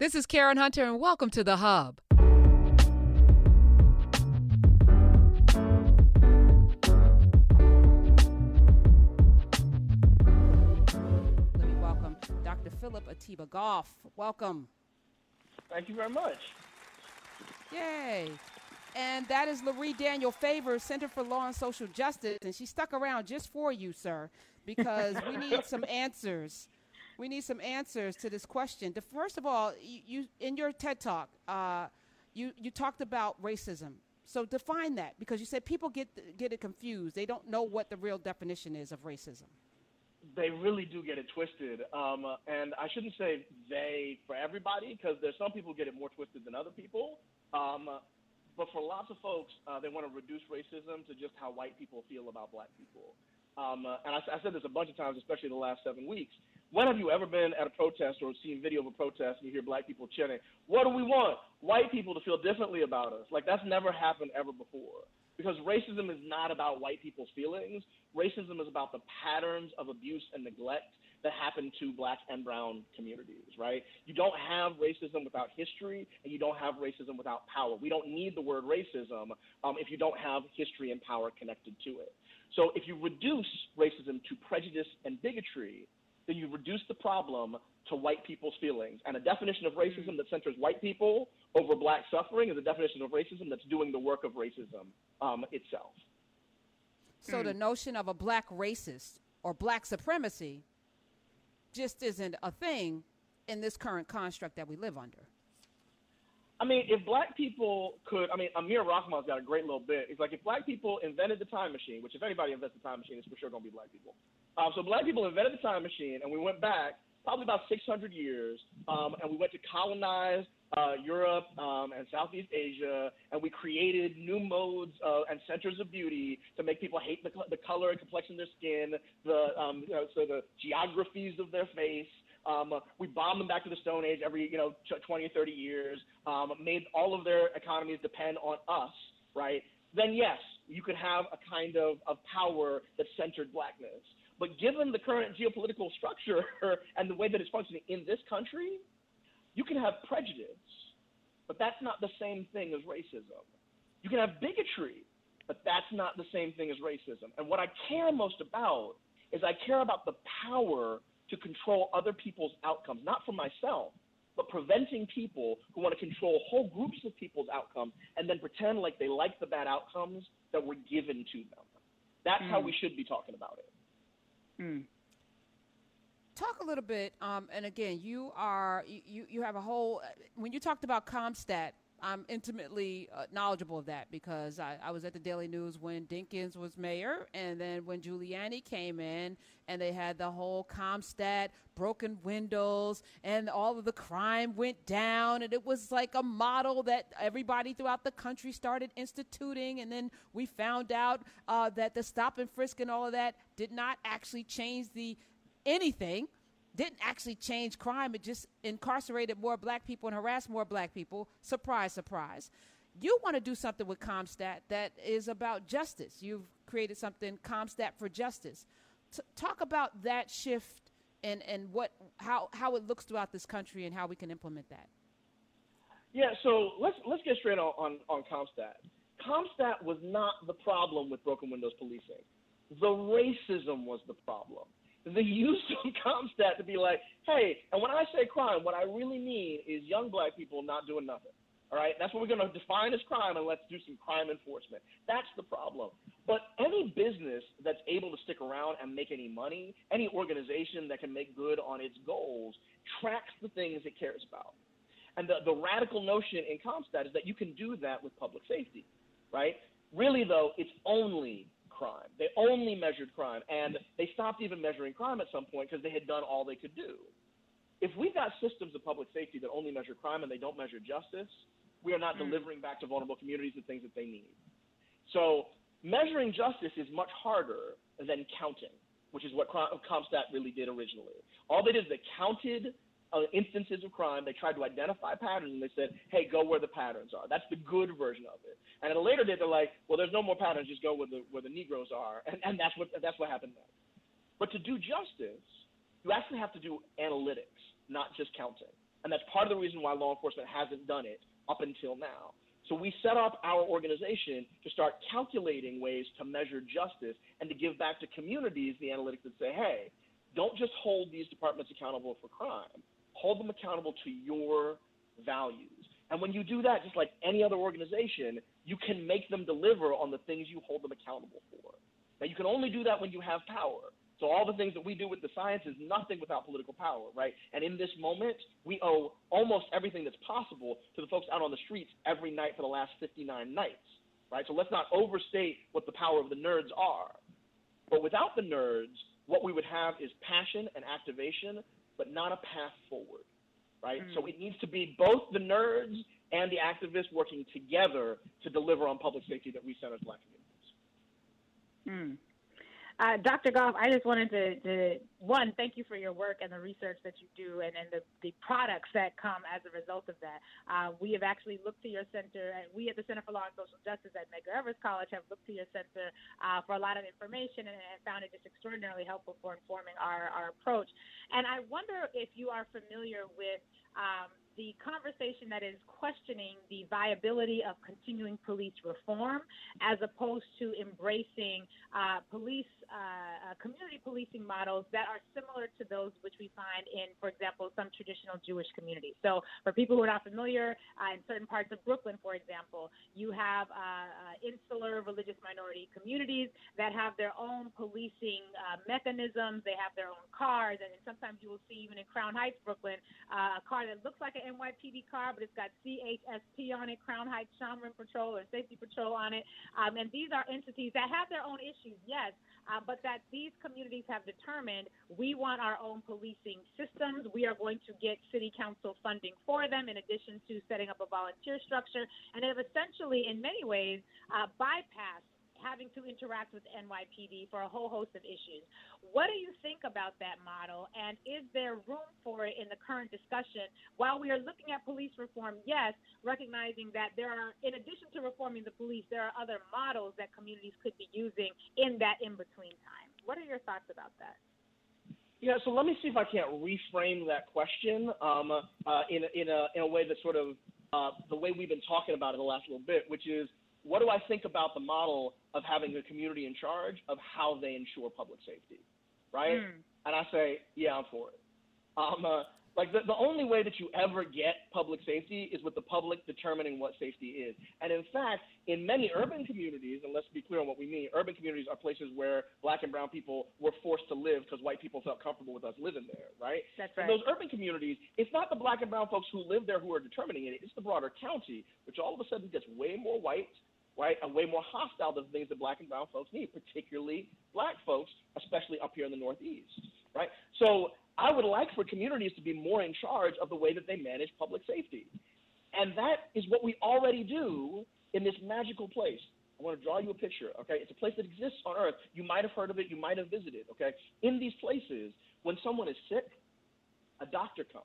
This is Karen Hunter, and welcome to The Hub. Let me welcome Dr. Philip Atiba Goff. Welcome. Thank you very much. Yay. And that is Lurie Daniel Favors, Center for Law and Social Justice. And she stuck around just for you, sir, because we need some answers. We need some answers to this question. The, first of all, you, you in your TED Talk, uh, you, you talked about racism. So define that because you said people get get it confused. They don't know what the real definition is of racism. They really do get it twisted, um, and I shouldn't say they for everybody because there's some people get it more twisted than other people. Um, but for lots of folks, uh, they want to reduce racism to just how white people feel about black people. Um, and I, I said this a bunch of times, especially the last seven weeks. When have you ever been at a protest or seen video of a protest and you hear black people chanting, What do we want? White people to feel differently about us. Like that's never happened ever before. Because racism is not about white people's feelings. Racism is about the patterns of abuse and neglect that happen to black and brown communities, right? You don't have racism without history, and you don't have racism without power. We don't need the word racism um, if you don't have history and power connected to it. So if you reduce racism to prejudice and bigotry, then you reduce the problem to white people's feelings. And a definition of racism that centers white people over black suffering is a definition of racism that's doing the work of racism um, itself. So mm. the notion of a black racist or black supremacy just isn't a thing in this current construct that we live under. I mean, if black people could, I mean, Aamer Rahman's got a great little bit. It's like if black people invented the time machine, which if anybody invents the time machine, it's for sure going to be black people. Um, so black people invented the time machine, and we went back probably about 600 years, um, and we went to colonize uh, Europe um, and Southeast Asia, and we created new modes and centers of beauty to make people hate the, the color and complexion of their skin, the um, you know, so the geographies of their face. Um, we bombed them back to the Stone Age every you know 20 or 30 years. Um, made all of their economies depend on us, right? Then yes, you could have a kind of, of power that centered blackness. But given the current geopolitical structure and the way that it's functioning in this country, you can have prejudice, but that's not the same thing as racism. You can have bigotry, but that's not the same thing as racism. And what I care most about is I care about the power to control other people's outcomes, not for myself, but preventing people who want to control whole groups of people's outcomes and then pretend like they like the bad outcomes that were given to them. That's mm. how we should be talking about it. Mm. Talk a little bit, um, and again, you are you you have a whole. When you talked about CompStat, I'm intimately uh, knowledgeable of that because I, I, was at the Daily News when Dinkins was mayor, and then when Giuliani came in, and they had the whole CompStat broken windows, and all of the crime went down, and it was like a model that everybody throughout the country started instituting, and then we found out uh, that the stop and frisk and all of that did not actually change the anything didn't actually change crime. It just incarcerated more black people and harassed more black people. Surprise, surprise. You want to do something with CompStat that is about justice. You've created something, CompStat for Justice. T- talk about that shift and, and what how, how it looks throughout this country and how we can implement that. Yeah, so let's let's get straight on, on, on CompStat. CompStat was not the problem with broken windows policing. The racism was the problem the use of CompStat to be like, hey, and when I say crime, what I really mean is young black people not doing nothing. All right, that's what we're going to define as crime, and let's do some crime enforcement. That's the problem. But any business that's able to stick around and make any money, any organization that can make good on its goals, tracks the things it cares about. And the, the radical notion in CompStat is that you can do that with public safety, right? Really, though, it's only crime. They only measured crime, and they stopped even measuring crime at some point because they had done all they could do. If we've got systems of public safety that only measure crime and they don't measure justice, we are not mm. delivering back to vulnerable communities the things that they need. So measuring justice is much harder than counting, which is what CompStat really did originally. All they did is they counted uh, instances of crime. They tried to identify patterns and they said, hey, go where the patterns are. That's the good version of it. And at a later date, they're like, well, there's no more patterns. Just go where the, where the Negroes are. And, and that's, what, that's what happened then. But to do justice, you actually have to do analytics, not just counting. And that's part of the reason why law enforcement hasn't done it up until now. So we set up our organization to start calculating ways to measure justice and to give back to communities the analytics that say, hey, don't just hold these departments accountable for crime, hold them accountable to your values. And when you do that, just like any other organization, you can make them deliver on the things you hold them accountable for. Now, you can only do that when you have power. So all the things that we do with the science is nothing without political power, right? And in this moment, we owe almost everything that's possible to the folks out on the streets every night for the last 59 nights, right? So let's not overstate what the power of the nerds are. But without the nerds, what we would have is passion and activation, but not a path forward, right? Mm. So it needs to be both the nerds and the activists working together to deliver on public safety that we center as black communities. Mm. Uh, Dr. Goff, I just wanted to, to, one, thank you for your work and the research that you do and, and the, the products that come as a result of that. Uh, we have actually looked to your center, and we at the Center for Law and Social Justice at Medgar Evers College have looked to your center uh, for a lot of information and, and, found it just extraordinarily helpful for informing our, our approach. And I wonder if you are familiar with um, the conversation that is questioning the viability of continuing police reform as opposed to embracing uh, police, uh, uh, community policing models that are similar to those which we find in, for example, some traditional Jewish communities. So, for people who are not familiar, uh, in certain parts of Brooklyn, for example, you have uh, uh, insular religious minority communities that have their own policing mechanisms. They have their own cars, and sometimes you will see, even in Crown Heights, Brooklyn, a car that looks like an NYPD car, but it's got CHSP on it, Crown Heights Shomrim Patrol or Safety Patrol on it. Um, and these are entities that have their own issues, yes, uh, but that these communities have determined we want our own policing systems. We are going to get city council funding for them in addition to setting up a volunteer structure. And have essentially, in many ways, uh, bypassed having to interact with NYPD for a whole host of issues. What do you think about that model, and is there room for it in the current discussion? While we are looking at police reform, yes, recognizing that there are, in addition to reforming the police, there are other models that communities could be using in that in between time. What are your thoughts about that? Yeah, so let me see if I can't reframe that question um, uh, in, in, a, in a way that sort of uh, the way we've been talking about it the last little bit, which is what do I think about the model of having a community in charge of how they ensure public safety, right? Mm. And I say, yeah, I'm for it. Um, uh, like the, the only way that you ever get public safety is with the public determining what safety is. And in fact, in many urban communities, and let's be clear on what we mean, urban communities are places where black and brown people were forced to live because white people felt comfortable with us living there, right? That's right. In those urban communities, it's not the black and brown folks who live there who are determining it, it's the broader county, which all of a sudden gets way more white, right, and way more hostile to the things that black and brown folks need, particularly black folks, especially up here in the Northeast, right? So I would like for communities to be more in charge of the way that they manage public safety. And that is what we already do in this magical place. I want to draw you a picture, okay? It's a place that exists on earth. You might have heard of it, you might have visited, okay? In these places, when someone is sick, a doctor comes.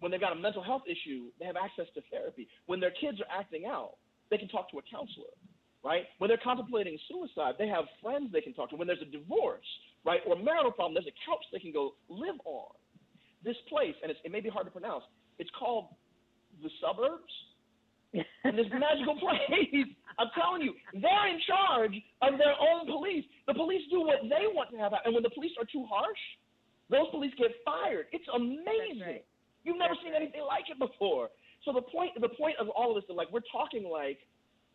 When they've got a mental health issue, they have access to therapy. When their kids are acting out, they can talk to a counselor, right? When they're contemplating suicide, they have friends they can talk to. When there's a divorce, right, or marital problem, there's a couch they can go live on. This place, and it may be hard to pronounce, it's called the suburbs. and this magical place, I'm telling you, they're in charge of their own police. The police do what they want to have happen. And when the police are too harsh, those police get fired. It's amazing. Right. You've never That's seen right. anything like it before. So the point the point of all of this is like we're talking like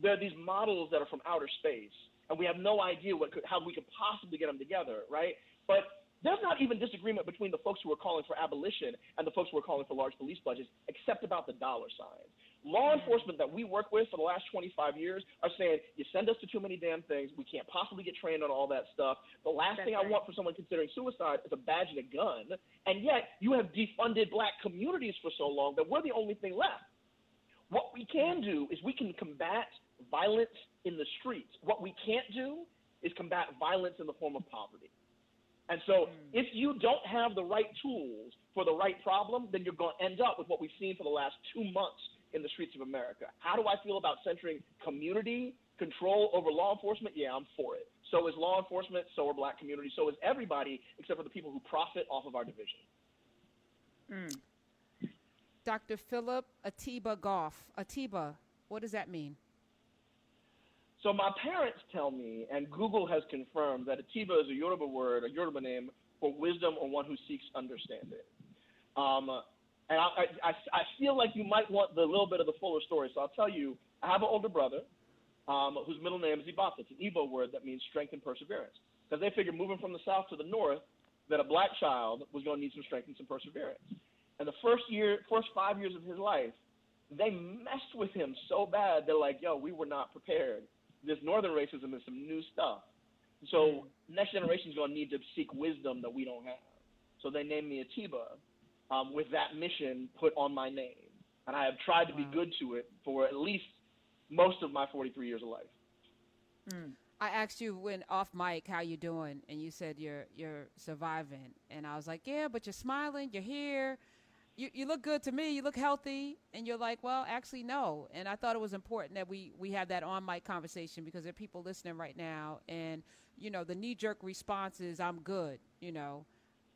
there are these models that are from outer space, and we have no idea what could, how we could possibly get them together, right? But there's not even disagreement between the folks who are calling for abolition and the folks who are calling for large police budgets, except about the dollar signs. Law enforcement that we work with for the last 25 years are saying, you send us to too many damn things. We can't possibly get trained on all that stuff. The last That's thing right. I want for someone considering suicide is a badge and a gun. And yet, you have defunded black communities for so long that we're the only thing left. What we can do is we can combat violence in the streets. What we can't do is combat violence in the form of poverty. And so, mm. if you don't have the right tools for the right problem, then you're going to end up with what we've seen for the last two months in the streets of America. How do I feel about centering community control over law enforcement? Yeah, I'm for it. So is law enforcement, so are black communities, so is everybody except for the people who profit off of our division. Mm. Dr. Philip Atiba Goff. Atiba, what does that mean? So my parents tell me, and Google has confirmed that Atiba is a Yoruba word, a Yoruba name for wisdom or one who seeks understanding. Um, and I, I, I feel like you might want the little bit of the fuller story. So I'll tell you, I have an older brother um, whose middle name is Ibasa. It's an Igbo word that means strength and perseverance. Because they figured moving from the south to the north, that a black child was going to need some strength and some perseverance. And the first year, first five years of his life, they messed with him so bad. They're like, "Yo, we were not prepared. This northern racism is some new stuff. So mm. next generation is going to need to seek wisdom that we don't have. So they named me Atiba, um, with that mission put on my name, and I have tried to wow. be good to it for at least most of my 43 years of life. Mm. I asked you when off mic how you doing, and you said you're you're surviving, and I was like, yeah, but you're smiling, you're here, you you look good to me, you look healthy, and you're like, well, actually no, and I thought it was important that we we have that on mic conversation because there are people listening right now, and you know the knee jerk response is I'm good, you know,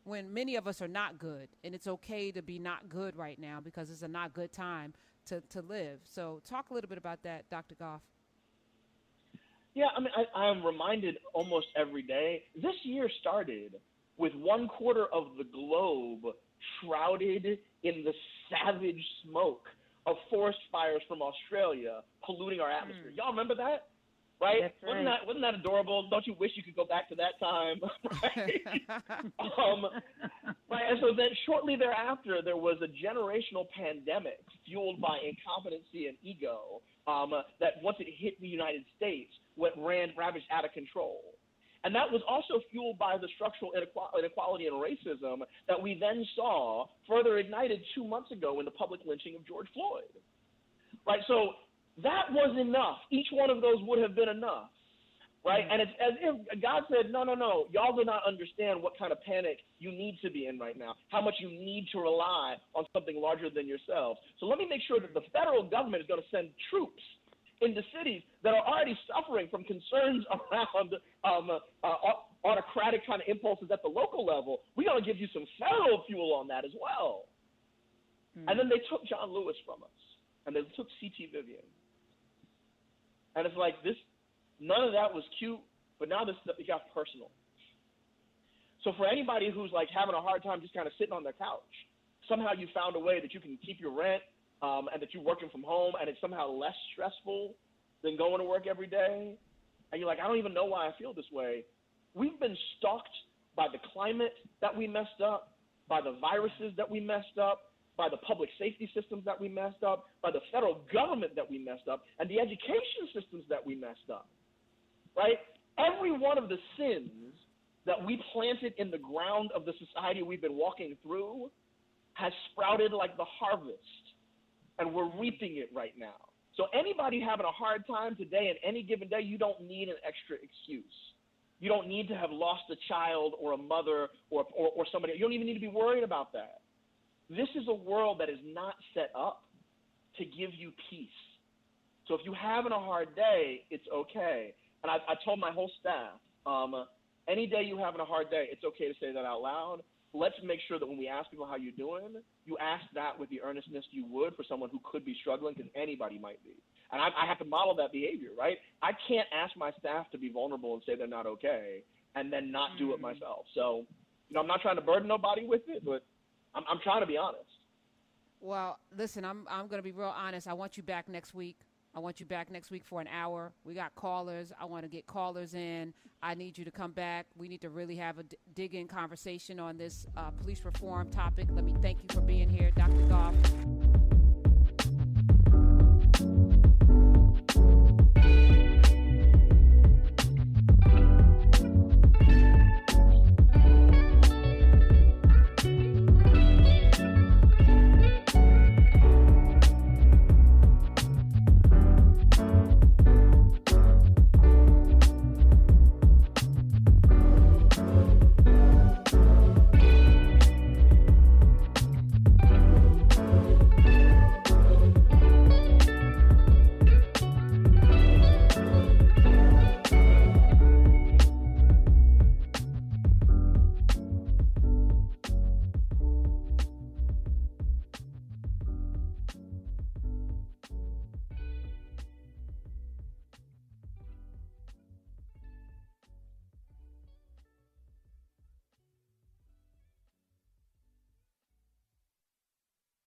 when many of us are not good, and it's okay to be not good right now because it's a not good time to to live. So talk a little bit about that, Dr. Goff. Yeah, I mean, I, I am reminded almost every day. This year started with one quarter of the globe shrouded in the savage smoke of forest fires from Australia polluting our atmosphere. Mm. Y'all remember that? Right? right? Wasn't that wasn't that adorable? Don't you wish you could go back to that time? right? um, right. And so then shortly thereafter, there was a generational pandemic fueled by incompetency and ego um, that once it hit the United States, went ran ravaged out of control. And that was also fueled by the structural inequality and racism that we then saw further ignited two months ago in the public lynching of George Floyd. Right? So that was enough. Each one of those would have been enough. Right? And it's as if God said, no, no, no, y'all do not understand what kind of panic you need to be in right now, how much you need to rely on something larger than yourselves. So let me make sure that the federal government is going to send troops into cities that are already suffering from concerns around um, uh, autocratic kind of impulses at the local level. We got to give you some federal fuel on that as well. Mm. And then they took John Lewis from us, and they took C.T. Vivian. And it's like this, none of that was cute, but now this stuff got personal. So for anybody who's like having a hard time just kind of sitting on their couch, somehow you found a way that you can keep your rent um, and that you're working from home and it's somehow less stressful than going to work every day, and you're like, I don't even know why I feel this way. We've been stalked by the climate that we messed up, by the viruses that we messed up, by the public safety systems that we messed up, by the federal government that we messed up, and the education systems that we messed up. Right? Every one of the sins that we planted in the ground of the society we've been walking through has sprouted like the harvest and we're reaping it right now. So anybody having a hard time today and any given day, you don't need an extra excuse. You don't need to have lost a child or a mother or, or, or somebody. You don't even need to be worried about that. This is a world that is not set up to give you peace. So if you're having a hard day, it's okay. And I, I told my whole staff, um, any day you're having a hard day, it's okay to say that out loud let's make sure that when we ask people how you're doing, you ask that with the earnestness you would for someone who could be struggling, because anybody might be. And I, I have to model that behavior, right? I can't ask my staff to be vulnerable and say they're not okay, and then not mm-hmm. do it mm. myself. So, you know, I'm not trying to burden nobody with it, but I'm, I'm trying to be honest. Well, listen, I'm I'm going to be real honest. I want you back next week. I want you back next week for an hour. We got callers. I want to get callers in. I need you to come back. We need to really have a d- dig in conversation on this uh, police reform topic. Let me thank you for being here, Dr. Goff.